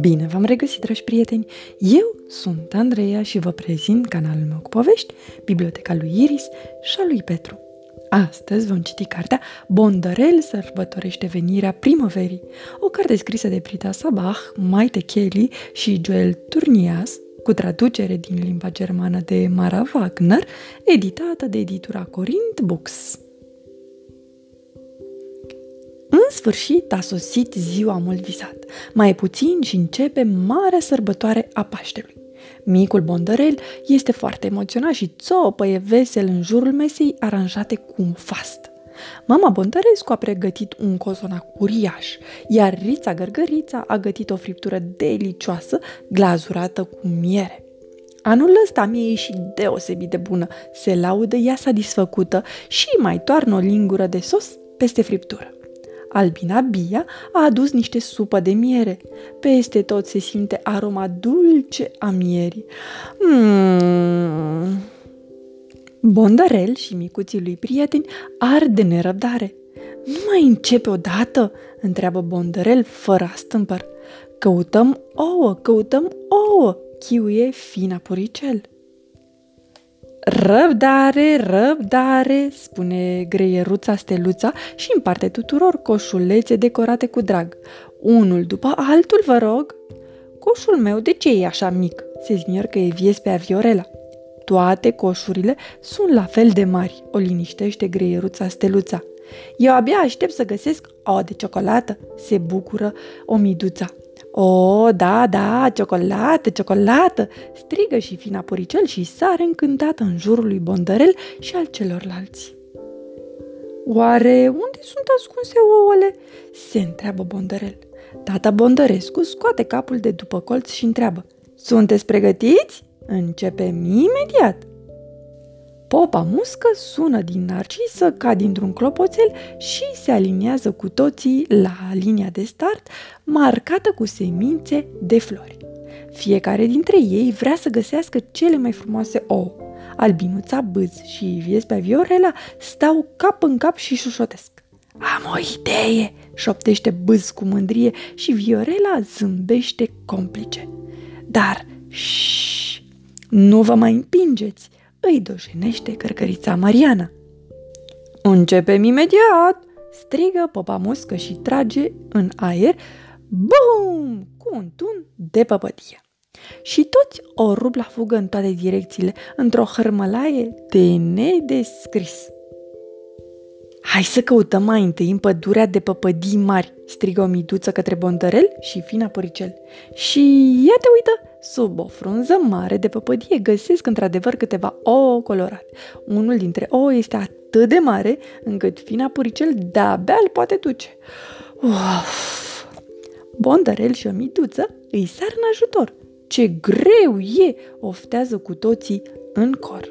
Bine v-am regăsit, dragi prieteni! Eu sunt Andreea și vă prezint canalul meu cu povești, Biblioteca lui Iris și a lui Petru. Astăzi vom citi cartea Bondărel sărbătorește venirea primăverii, o carte scrisă de Brita Sabah, Maite Kelly și Joel Turnias, cu traducere din limba germană de Mara Wagner, editată de editura Corint Books. Sfârșit a sosit ziua mult visat. Mai puțin și începe marea sărbătoare a Paștelui. Micul bondărel este foarte emoționat și țopăie vesel în jurul mesei aranjate cu un fast. Mama Bondărescu a pregătit un cozonac uriaș, iar Rița Gărgărița a gătit o friptură delicioasă, glazurată cu miere. Anul ăsta mi-e ieșit deosebit de bună, se laudă ea satisfăcută și mai toarnă o lingură de sos peste friptură. Albina Bia a adus niște supă de miere. Peste tot se simte aroma dulce a mierii. Mm. Bondărel și micuții lui prieteni ar de nerăbdare. Nu mai începe odată?" întreabă Bondărel fără a stâmpăr. Căutăm ouă, căutăm ouă, chiuie fina poricel. Răbdare, răbdare, spune greieruța steluța și împarte tuturor coșulețe decorate cu drag. Unul după altul, vă rog. Coșul meu de ce e așa mic? se zmiorcă Eviespea Viorela. Toate coșurile sunt la fel de mari, o liniștește greieruța steluța. Eu abia aștept să găsesc o de ciocolată, se bucură omiduța. O, da, da, ciocolată, ciocolată!" strigă și fina poricel și sare încântată în jurul lui Bondărel și al celorlalți. Oare unde sunt ascunse ouăle?" se întreabă Bondărel. Tata Bondărescu scoate capul de după colț și întreabă. Sunteți pregătiți? Începem imediat!" Popa muscă sună din narcisă ca dintr-un clopoțel și se aliniază cu toții la linia de start marcată cu semințe de flori. Fiecare dintre ei vrea să găsească cele mai frumoase ouă. Albinuța Bâz și Viespea Viorela stau cap în cap și șușotesc. Am o idee, șoptește Bâz cu mândrie și Viorela zâmbește complice. Dar, șșș, nu vă mai împingeți, îi dojenește cărcărița Mariana. Începem imediat! strigă popa muscă și trage în aer, bum, cu un tun de păpătie. Și toți o rup la fugă în toate direcțiile, într-o hărmălaie de nedescris. Hai să căutăm mai întâi în pădurea de păpădii mari, strigă o miduță către Bondărel și Fina Păricel. Și ia te uită, sub o frunză mare de păpădie găsesc într-adevăr câteva ouă colorate. Unul dintre ouă este atât de mare încât Fina Păricel de-abia îl poate duce. Uf! Bondărel și o miduță îi sar în ajutor. Ce greu e, oftează cu toții în cor.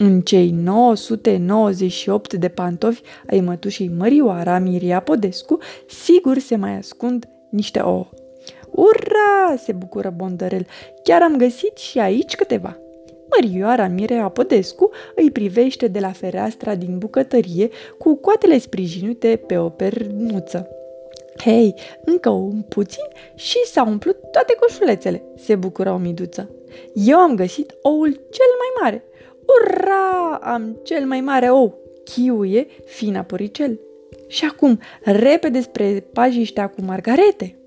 În cei 998 de pantofi ai mătușii Mărioara Miria Podescu, sigur se mai ascund niște ouă. Ura! se bucură Bondărel. Chiar am găsit și aici câteva. Mărioara Mirea Podescu îi privește de la fereastra din bucătărie cu coatele sprijinute pe o pernuță. Hei, încă un puțin și s-au umplut toate coșulețele, se bucură o miduță. Eu am găsit oul cel mai mare. Ura! Am cel mai mare ou! Chiuie fina poricel. Și acum, repede spre pajiștea cu margarete.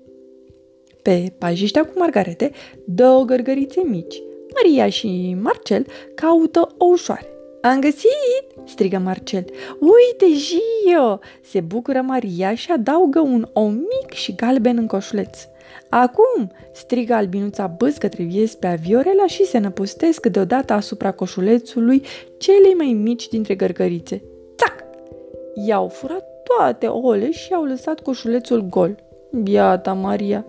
Pe pajiștea cu margarete, două gărgărițe mici, Maria și Marcel, caută o ușoare. Am găsit!" strigă Marcel. Uite, Gio! Se bucură Maria și adaugă un ou mic și galben în coșuleț. Acum!" strigă albinuța băz către viespea Viorela și se năpustesc deodată asupra coșulețului celei mai mici dintre gărgărițe. Tac! I-au furat toate ouăle și au lăsat coșulețul gol. Biata Maria!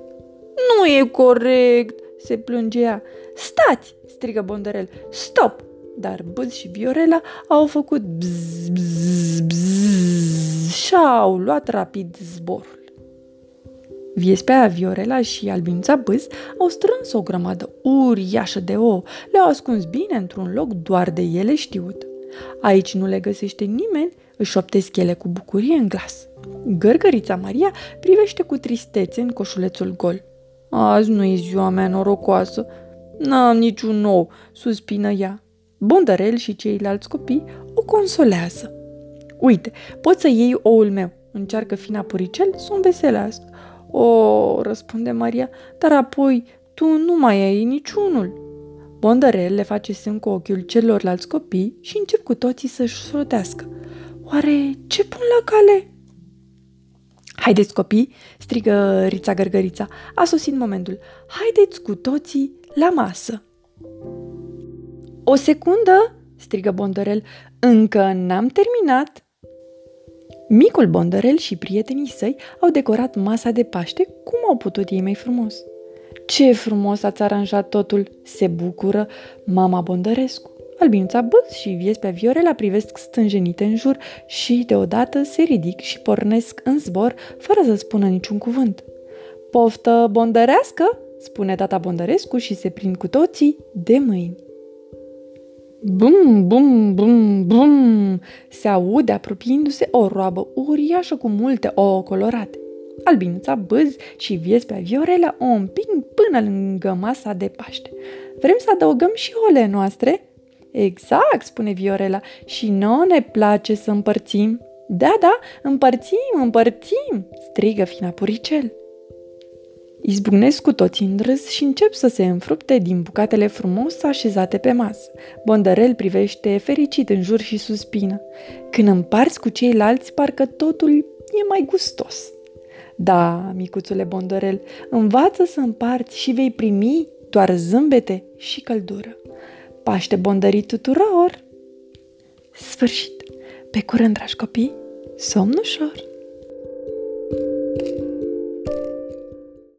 Nu e corect!" se plângea. Stați!" strigă Bondărel. Stop! Dar Bâz și Viorela au făcut bzz, bzz, bzz și au luat rapid zborul. Viespea Viorela și Albinuța Bâz au strâns o grămadă uriașă de ouă, le-au ascuns bine într-un loc doar de ele știut. Aici nu le găsește nimeni, își șoptesc ele cu bucurie în glas. Gărgărița Maria privește cu tristețe în coșulețul gol. Azi nu e ziua mea norocoasă. N-am niciun nou, suspină ea. Bondărel și ceilalți copii o consolează. Uite, poți să iei oul meu, încearcă fina puricel să o înveselească. O, răspunde Maria, dar apoi tu nu mai ai niciunul. Bondărel le face semn cu ochiul celorlalți copii și încep cu toții să-și rotească. Oare ce pun la cale? Haideți, copii, strigă Rița Gărgărița. A sosit momentul. Haideți cu toții la masă. O secundă, strigă Bondărel. Încă n-am terminat. Micul Bondărel și prietenii săi au decorat masa de Paște cum au putut ei mai frumos. Ce frumos ați aranjat totul, se bucură mama Bondărescu. Albinuța Băz și Viespea Viorela privesc stânjenite în jur și deodată se ridic și pornesc în zbor fără să spună niciun cuvânt. Poftă bondărească, spune tata Bondărescu și se prind cu toții de mâini. Bum, bum, bum, bum, se aude apropiindu-se o roabă uriașă cu multe ouă colorate. Albinuța Bâz și Viespea Viorela o împing până lângă masa de Paște. Vrem să adăugăm și ole noastre?" Exact, spune Viorela, și nouă ne place să împărțim. Da, da, împărțim, împărțim, strigă fina puricel. Izbucnesc cu toții în râs și încep să se înfrupte din bucatele frumos așezate pe masă. Bondărel privește fericit în jur și suspină. Când împarți cu ceilalți, parcă totul e mai gustos. Da, micuțule Bondărel, învață să împarți și vei primi doar zâmbete și căldură. Paște bondărit tuturor! Sfârșit! Pe curând, dragi copii, somn ușor!